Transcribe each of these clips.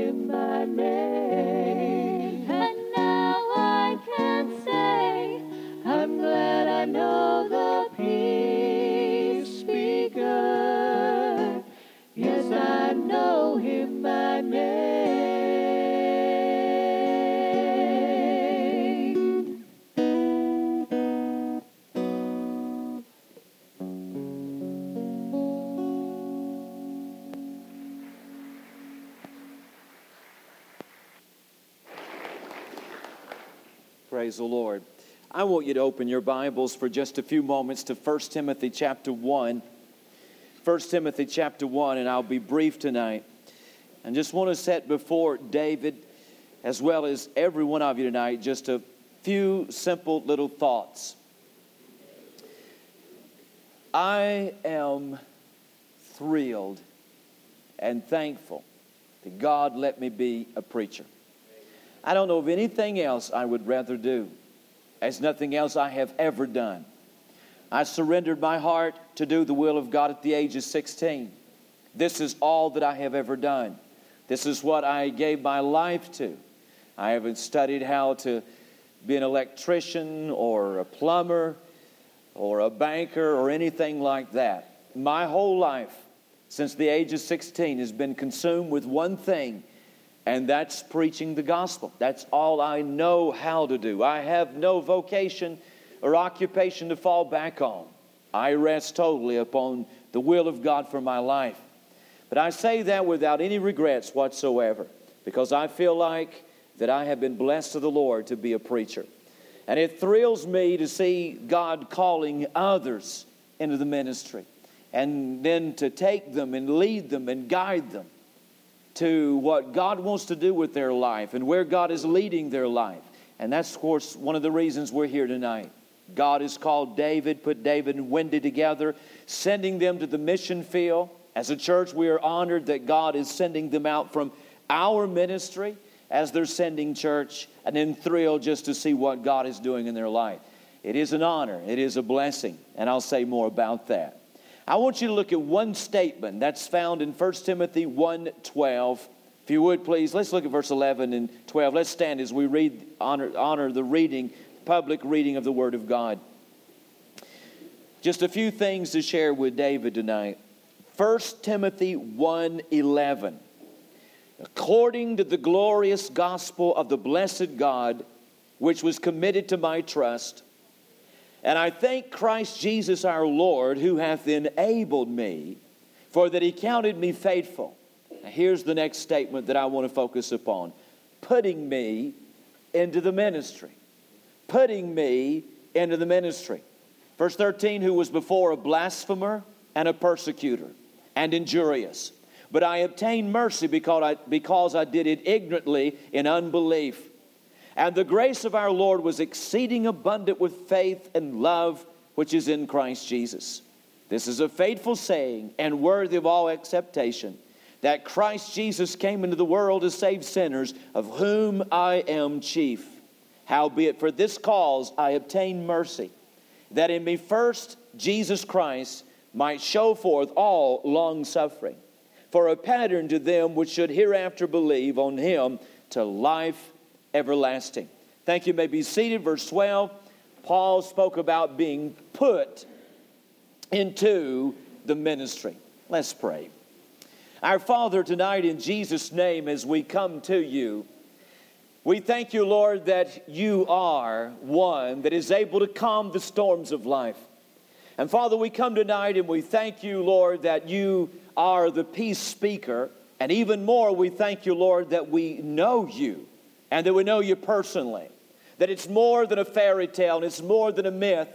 him by name. Praise the Lord. I want you to open your Bibles for just a few moments to 1 Timothy chapter 1. 1 Timothy chapter 1, and I'll be brief tonight. And just want to set before David, as well as every one of you tonight, just a few simple little thoughts. I am thrilled and thankful that God let me be a preacher. I don't know of anything else I would rather do, as nothing else I have ever done. I surrendered my heart to do the will of God at the age of 16. This is all that I have ever done. This is what I gave my life to. I haven't studied how to be an electrician or a plumber or a banker or anything like that. My whole life, since the age of 16, has been consumed with one thing, and that's preaching the gospel. That's all I know how to do. I have no vocation or occupation to fall back on. I rest totally upon the will of God for my life. But I say that without any regrets whatsoever because I feel like that I have been blessed of the Lord to be a preacher. And it thrills me to see God calling others into the ministry and then to take them and lead them and guide them to what God wants to do with their life and where God is leading their life. And that's, of course, one of the reasons we're here tonight. God has called David, put David and Wendy together, sending them to the mission field. As a church, we are honored that God is sending them out from our ministry as they're sending church, and then thrilled just to see what God is doing in their life. It is an honor, it is a blessing, and I'll say more about that. I want you to look at one statement that's found in 1 Timothy 1:12. If you would please, let's look at verse 11 and 12. Let's stand as we read honor, honor the reading, public reading of the word of God. Just a few things to share with David tonight. 1 Timothy 1:11. According to the glorious gospel of the blessed God, which was committed to my trust, and I thank Christ Jesus our Lord, who hath enabled me, for that he counted me faithful. Now, here's the next statement that I want to focus upon putting me into the ministry. Putting me into the ministry. Verse 13, who was before a blasphemer and a persecutor and injurious. But I obtained mercy because I, because I did it ignorantly in unbelief. And the grace of our Lord was exceeding abundant with faith and love which is in Christ Jesus. This is a faithful saying and worthy of all acceptation that Christ Jesus came into the world to save sinners, of whom I am chief. Howbeit, for this cause I obtained mercy, that in me first Jesus Christ might show forth all long suffering, for a pattern to them which should hereafter believe on him to life everlasting. Thank you. you may be seated. Verse 12. Paul spoke about being put into the ministry. Let's pray. Our Father, tonight in Jesus' name, as we come to you, we thank you, Lord, that you are one that is able to calm the storms of life. And Father, we come tonight and we thank you, Lord, that you are the peace speaker. And even more, we thank you, Lord, that we know you and that we know you personally. That it's more than a fairy tale and it's more than a myth,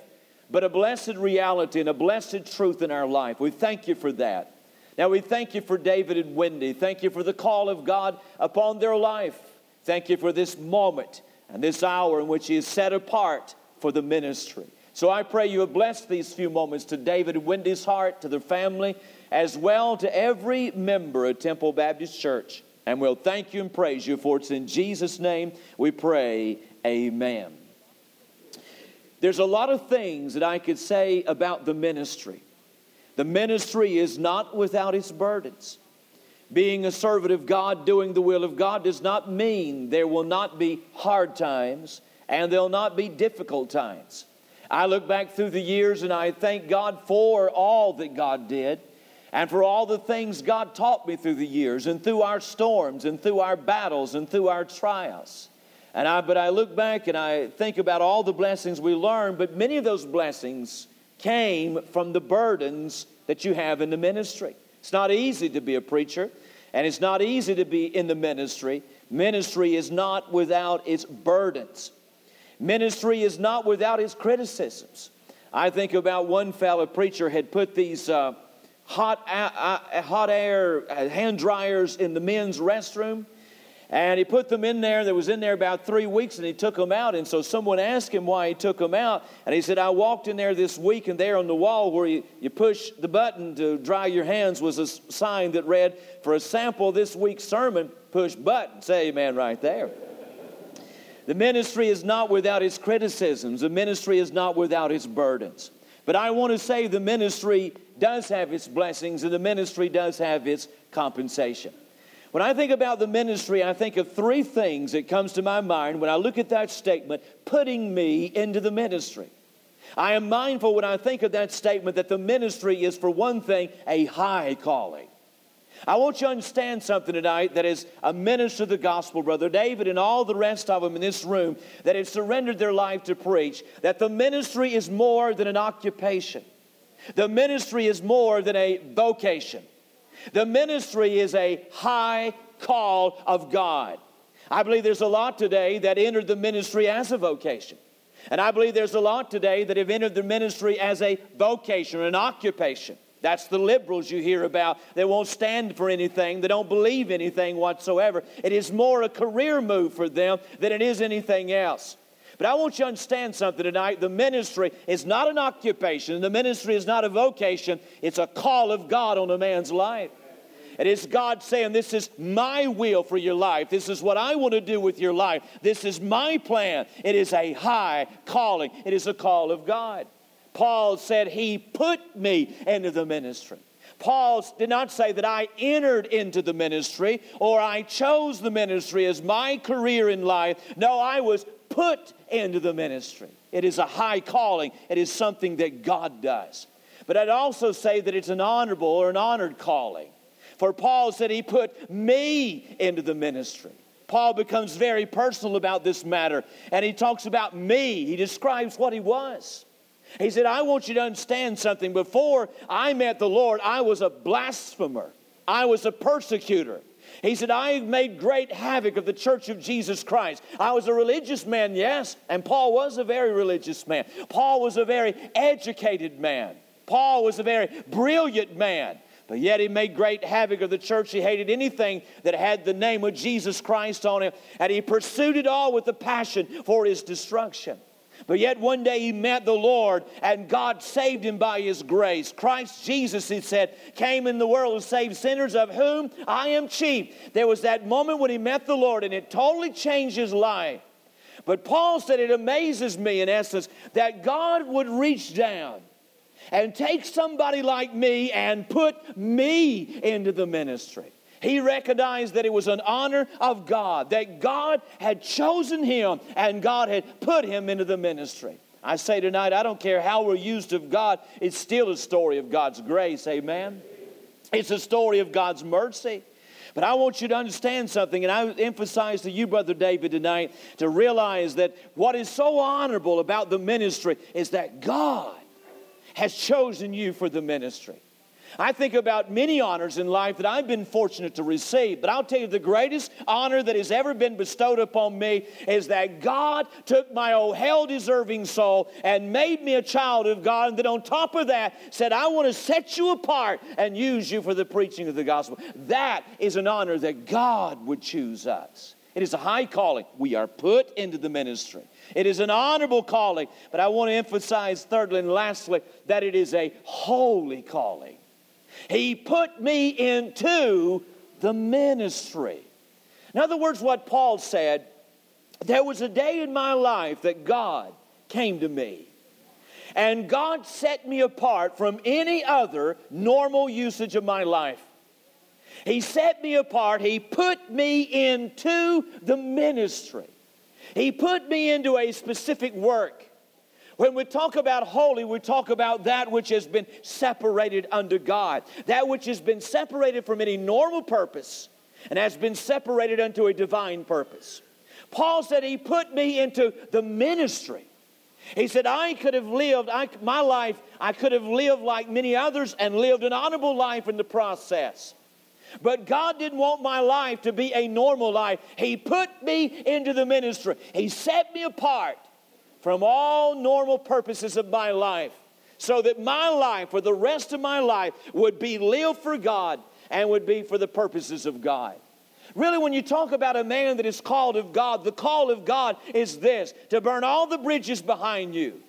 but a blessed reality and a blessed truth in our life. We thank you for that. Now, we thank you for David and Wendy. Thank you for the call of God upon their life. Thank you for this moment and this hour in which He is set apart for the ministry. So I pray you have blessed these few moments to David and Wendy's heart, to their family, as well to every member of Temple Baptist Church. And we'll thank you and praise you for it's in Jesus' name we pray. Amen. There's a lot of things that I could say about the ministry. The ministry is not without its burdens. Being a servant of God, doing the will of God, does not mean there will not be hard times and there'll not be difficult times. I look back through the years and I thank God for all that God did and for all the things God taught me through the years and through our storms and through our battles and through our trials. And I, but I look back and I think about all the blessings we learned, but many of those blessings came from the burdens that you have in the ministry. It's not easy to be a preacher, and it's not easy to be in the ministry. Ministry is not without its burdens. Ministry is not without its criticisms. I think about one fellow preacher had put these uh, hot, uh, hot air uh, hand dryers in the men's restroom. And he put them in there. that was in there about three weeks, and he took them out. And so someone asked him why he took them out, and he said, "I walked in there this week, and there on the wall where you, you push the button to dry your hands was a sign that read, "For a sample this week's sermon, push button." Say Amen right there. The ministry is not without its criticisms, the ministry is not without its burdens. But I want to say the ministry does have its blessings and the ministry does have its compensation. When I think about the ministry, I think of three things that comes to my mind when I look at that statement, putting me into the ministry. I am mindful when I think of that statement that the ministry is, for one thing, a high calling. I want you to understand something tonight that is a minister of the gospel, Brother David, and all the rest of them in this room that have surrendered their life to preach, that the ministry is more than an occupation. The ministry is more than a vocation. The ministry is a high call of God. I believe there's a lot today that entered the ministry as a vocation. And I believe there's a lot today that have entered the ministry as a vocation, an occupation. That's the liberals you hear about. They won't stand for anything. They don't believe anything whatsoever. It is more a career move for them than it is anything else. But I want you to understand something tonight. The ministry is not an occupation, the ministry is not a vocation, it's a call of God on a man's life. It is God saying, This is my will for your life. This is what I want to do with your life. This is my plan. It is a high calling, it is a call of God. Paul said, He put me into the ministry. Paul did not say that I entered into the ministry or I chose the ministry as my career in life. No, I was put into the ministry. It is a high calling, it is something that God does. But I'd also say that it's an honorable or an honored calling. For Paul said he put me into the ministry. Paul becomes very personal about this matter and he talks about me. He describes what he was. He said, I want you to understand something. Before I met the Lord, I was a blasphemer, I was a persecutor. He said, I made great havoc of the church of Jesus Christ. I was a religious man, yes, and Paul was a very religious man. Paul was a very educated man. Paul was a very brilliant man. But yet he made great havoc of the church. He hated anything that had the name of Jesus Christ on it, and he pursued it all with a passion for his destruction. But yet one day he met the Lord and God saved him by his grace. Christ Jesus, he said, came in the world to save sinners of whom I am chief. There was that moment when he met the Lord and it totally changed his life. But Paul said, It amazes me, in essence, that God would reach down and take somebody like me and put me into the ministry. He recognized that it was an honor of God, that God had chosen him and God had put him into the ministry. I say tonight, I don't care how we're used of God, it's still a story of God's grace, amen? It's a story of God's mercy. But I want you to understand something, and I emphasize to you, Brother David, tonight, to realize that what is so honorable about the ministry is that God has chosen you for the ministry. I think about many honors in life that I've been fortunate to receive, but I'll tell you the greatest honor that has ever been bestowed upon me is that God took my old hell deserving soul and made me a child of God, and then on top of that, said, I want to set you apart and use you for the preaching of the gospel. That is an honor that God would choose us. It is a high calling. We are put into the ministry. It is an honorable calling, but I want to emphasize, thirdly and lastly, that it is a holy calling. He put me into the ministry. In other words, what Paul said, there was a day in my life that God came to me. And God set me apart from any other normal usage of my life. He set me apart. He put me into the ministry. He put me into a specific work. When we talk about holy, we talk about that which has been separated unto God, that which has been separated from any normal purpose and has been separated unto a divine purpose. Paul said he put me into the ministry. He said, I could have lived, I, my life, I could have lived like many others and lived an honorable life in the process. But God didn't want my life to be a normal life. He put me into the ministry, He set me apart from all normal purposes of my life so that my life, for the rest of my life, would be lived for God and would be for the purposes of God. Really, when you talk about a man that is called of God, the call of God is this to burn all the bridges behind you,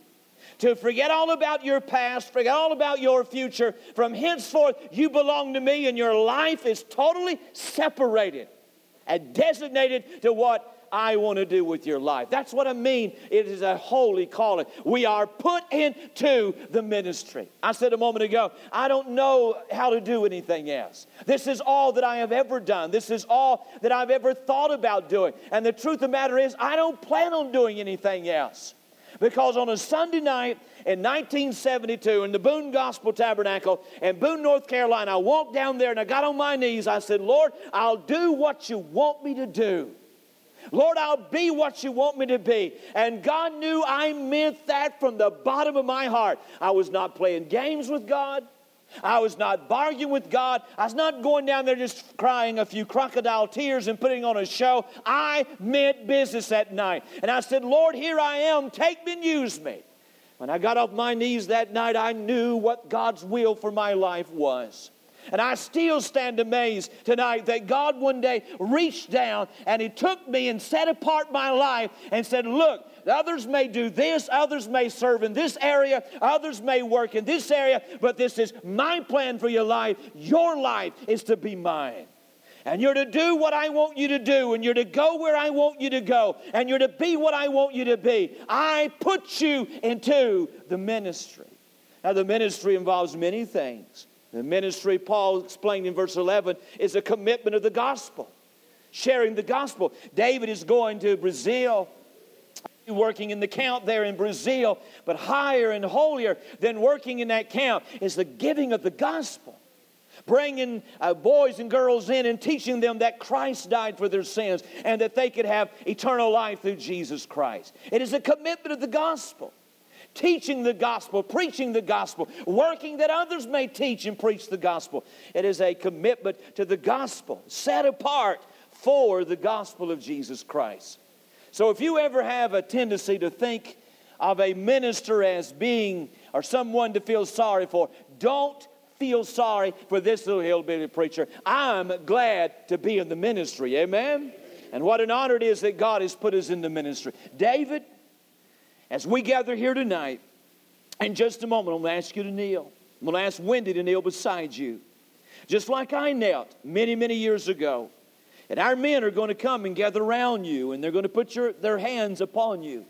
to forget all about your past, forget all about your future. From henceforth, you belong to me, and your life is totally separated and designated to what I want to do with your life. That's what I mean. It is a holy calling. We are put into the ministry. I said a moment ago, I don't know how to do anything else. This is all that I have ever done. This is all that I've ever thought about doing. And the truth of the matter is, I don't plan on doing anything else. Because on a Sunday night in 1972 in the Boone Gospel Tabernacle in Boone, North Carolina, I walked down there and I got on my knees. I said, Lord, I'll do what you want me to do. Lord, I'll be what you want me to be. And God knew I meant that from the bottom of my heart. I was not playing games with God. I was not bargaining with God. I was not going down there just crying a few crocodile tears and putting on a show. I meant business that night. And I said, Lord, here I am. Take me and use me. When I got off my knees that night, I knew what God's will for my life was. And I still stand amazed tonight that God one day reached down and He took me and set apart my life and said, Look, others may do this, others may serve in this area, others may work in this area, but this is my plan for your life. Your life is to be mine. And you're to do what I want you to do, and you're to go where I want you to go, and you're to be what I want you to be. I put you into the ministry. Now, the ministry involves many things. The ministry, Paul explained in verse 11, is a commitment of the gospel, sharing the gospel. David is going to Brazil working in the camp there in Brazil, but higher and holier than working in that camp is the giving of the gospel. Bringing uh, boys and girls in and teaching them that Christ died for their sins and that they could have eternal life through Jesus Christ. It is a commitment of the gospel teaching the gospel, preaching the gospel, working that others may teach and preach the gospel. It is a commitment to the gospel, set apart for the gospel of Jesus Christ. So if you ever have a tendency to think of a minister as being or someone to feel sorry for, don't feel sorry for this little hillbilly preacher. I'm glad to be in the ministry. Amen? And what an honor it is that God has put us in the ministry. David, as we gather here tonight, in just a moment, I'm going to ask you to kneel. I'm going to ask Wendy to kneel beside you. Just like I knelt many, many years ago. And our men are going to come and gather around you, and they're going to put your, their hands upon you.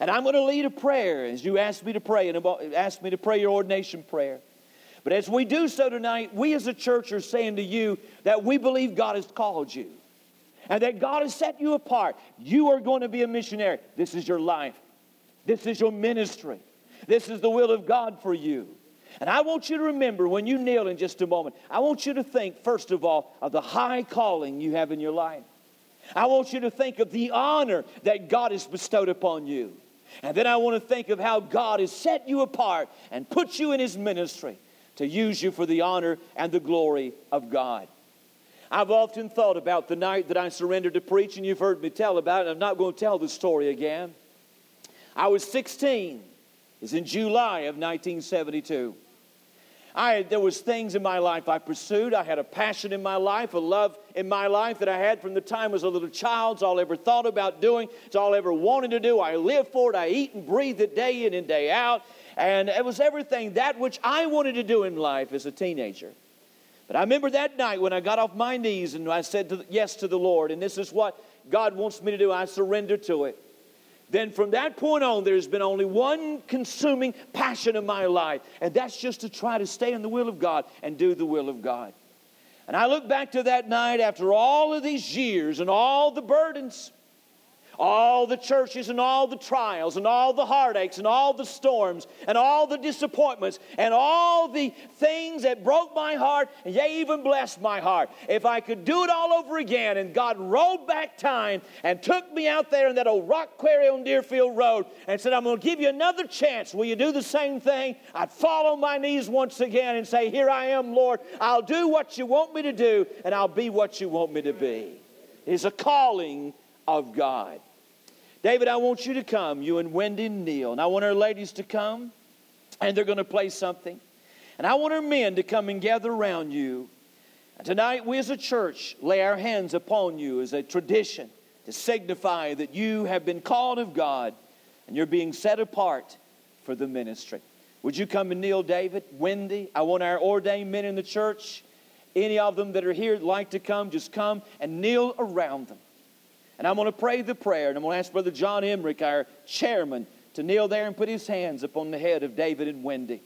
And I'm going to lead a prayer as you ask me to pray and ask me to pray your ordination prayer. But as we do so tonight, we as a church are saying to you that we believe God has called you and that God has set you apart. You are going to be a missionary. This is your life. This is your ministry. This is the will of God for you. And I want you to remember when you kneel in just a moment, I want you to think, first of all, of the high calling you have in your life. I want you to think of the honor that God has bestowed upon you. And then I want to think of how God has set you apart and put you in His ministry to use you for the honor and the glory of God. I've often thought about the night that I surrendered to preach, and you've heard me tell about it. I'm not going to tell the story again. I was 16. It's in July of 1972. I there was things in my life I pursued. I had a passion in my life, a love in my life that I had from the time I was a little child. It's all I ever thought about doing. It's all I ever wanted to do. I live for it. I eat and breathe it day in and day out. And it was everything that which I wanted to do in life as a teenager. But I remember that night when I got off my knees and I said to, yes to the Lord, and this is what God wants me to do. I surrender to it then from that point on, there's been only one consuming passion in my life, and that's just to try to stay in the will of God and do the will of God. And I look back to that night after all of these years and all the burdens all the churches and all the trials and all the heartaches and all the storms and all the disappointments and all the things that broke my heart and yea, even blessed my heart. If I could do it all over again and God rolled back time and took me out there in that old rock quarry on Deerfield Road and said, I'm going to give you another chance. Will you do the same thing? I'd fall on my knees once again and say, Here I am, Lord. I'll do what you want me to do and I'll be what you want me to be. It's a calling of God. David, I want you to come, you and Wendy and kneel. And I want our ladies to come, and they're going to play something. And I want our men to come and gather around you. And tonight, we as a church lay our hands upon you as a tradition to signify that you have been called of God and you're being set apart for the ministry. Would you come and kneel, David, Wendy? I want our ordained men in the church, any of them that are here like to come, just come and kneel around them. And I'm going to pray the prayer, and I'm going to ask Brother John Emmerich, our chairman, to kneel there and put his hands upon the head of David and Wendy.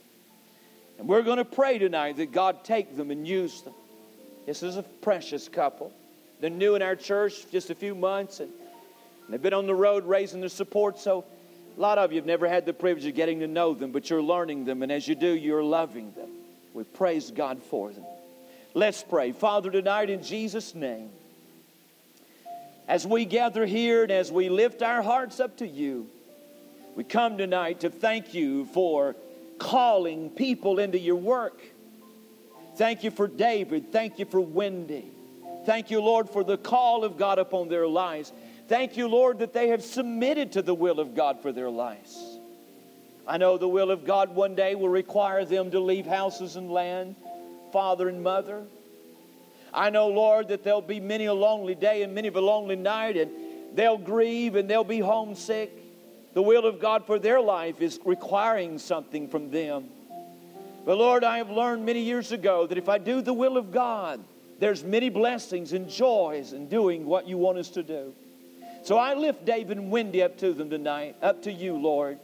And we're going to pray tonight that God take them and use them. This is a precious couple. They're new in our church, just a few months, and they've been on the road raising their support. So a lot of you have never had the privilege of getting to know them, but you're learning them, and as you do, you're loving them. We praise God for them. Let's pray. Father, tonight in Jesus' name, as we gather here and as we lift our hearts up to you, we come tonight to thank you for calling people into your work. Thank you for David. Thank you for Wendy. Thank you, Lord, for the call of God upon their lives. Thank you, Lord, that they have submitted to the will of God for their lives. I know the will of God one day will require them to leave houses and land, father and mother, I know, Lord, that there'll be many a lonely day and many of a lonely night, and they'll grieve and they'll be homesick. The will of God for their life is requiring something from them. But Lord, I have learned many years ago that if I do the will of God, there's many blessings and joys in doing what you want us to do. So I lift David and Wendy up to them tonight, up to you, Lord.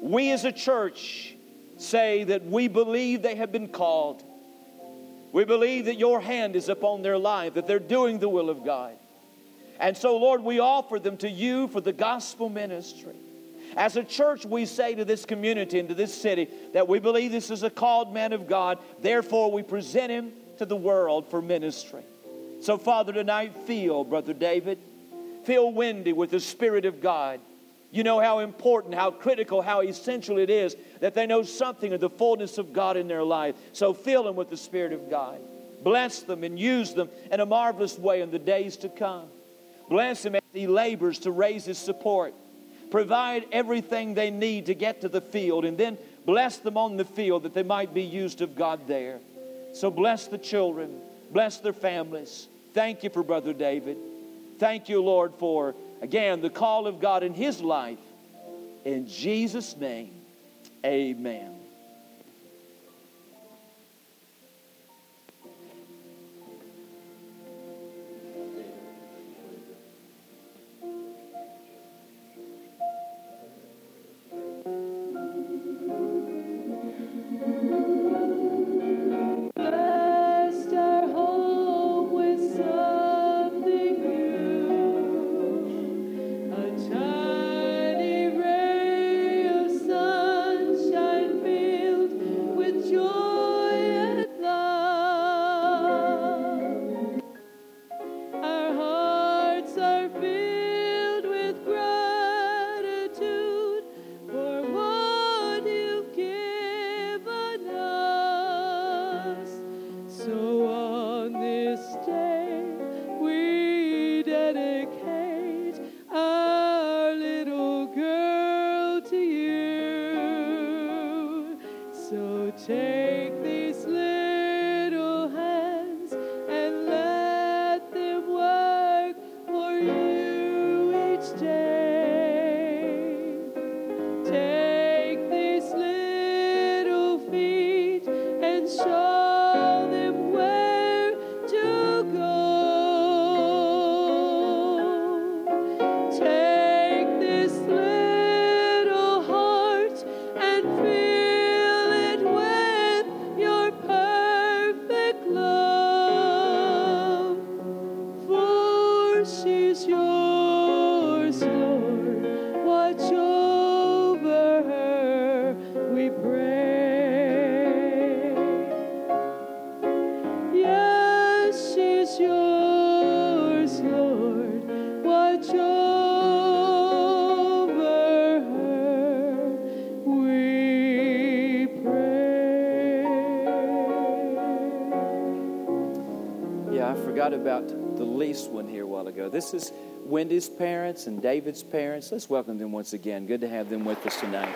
We as a church say that we believe they have been called. We believe that your hand is upon their life, that they're doing the will of God. And so, Lord, we offer them to you for the gospel ministry. As a church, we say to this community and to this city that we believe this is a called man of God. Therefore, we present him to the world for ministry. So, Father, tonight, feel, Brother David, feel Wendy with the Spirit of God. You know how important, how critical, how essential it is that they know something of the fullness of God in their life. So fill them with the Spirit of God. Bless them and use them in a marvelous way in the days to come. Bless him as he labors to raise his support. Provide everything they need to get to the field, and then bless them on the field that they might be used of God there. So bless the children, bless their families. Thank you for Brother David. Thank you, Lord, for Again, the call of God in his life. In Jesus' name, amen. and fear. One here a while ago. This is Wendy's parents and David's parents. Let's welcome them once again. Good to have them with us tonight.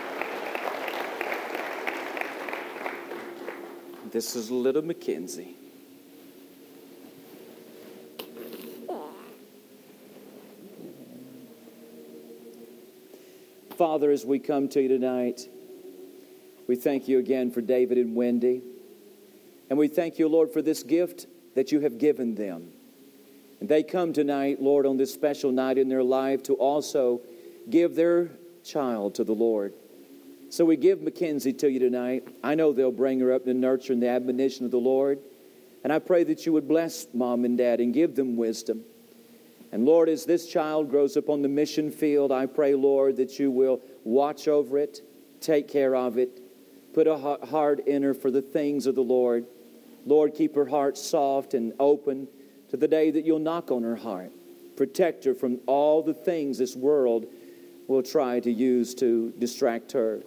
This is little Mackenzie. Father, as we come to you tonight, we thank you again for David and Wendy. And we thank you, Lord, for this gift that you have given them. And they come tonight, Lord, on this special night in their life to also give their child to the Lord. So we give Mackenzie to you tonight. I know they'll bring her up to nurture and the admonition of the Lord. And I pray that you would bless mom and dad and give them wisdom. And Lord, as this child grows up on the mission field, I pray, Lord, that you will watch over it, take care of it, put a heart in her for the things of the Lord. Lord, keep her heart soft and open to the day that you'll knock on her heart. Protect her from all the things this world will try to use to distract her.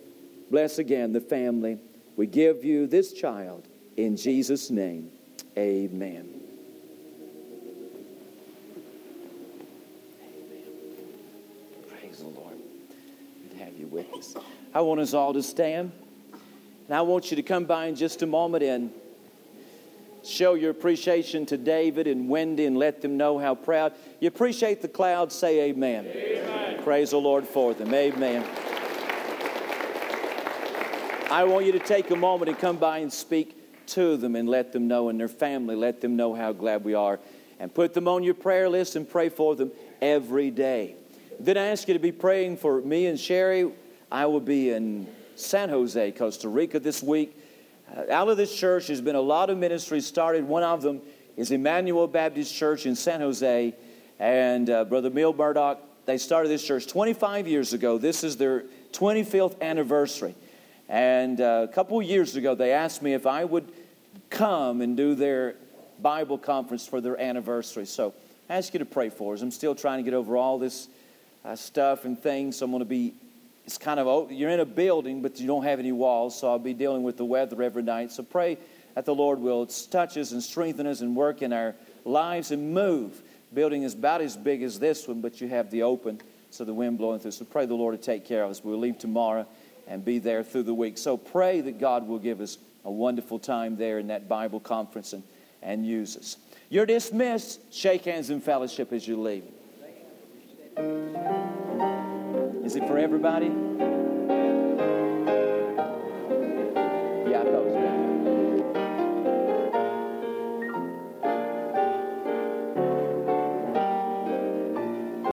Bless again the family. We give you this child in Jesus' name. Amen. With us. I want us all to stand. And I want you to come by in just a moment and show your appreciation to David and Wendy and let them know how proud you appreciate the cloud. Say amen. amen. Praise the Lord for them. Amen. I want you to take a moment and come by and speak to them and let them know and their family, let them know how glad we are. And put them on your prayer list and pray for them every day. Then I ask you to be praying for me and Sherry. I will be in San Jose, Costa Rica this week out of this church, there's been a lot of ministries started. One of them is Emmanuel Baptist Church in San Jose. And uh, Brother Mill Murdoch, they started this church 25 years ago. This is their 25th anniversary. And uh, a couple of years ago, they asked me if I would come and do their Bible conference for their anniversary. So I ask you to pray for us. I'm still trying to get over all this uh, stuff and things. So I'm going to be it's kind of you're in a building but you don't have any walls so i'll be dealing with the weather every night. So pray that the lord will touch us and strengthen us and work in our lives and move. Building is about as big as this one but you have the open so the wind blowing through. So pray the lord to take care of us. We'll leave tomorrow and be there through the week. So pray that god will give us a wonderful time there in that bible conference and, and use us. You're dismissed. Shake hands in fellowship as you leave is it for everybody?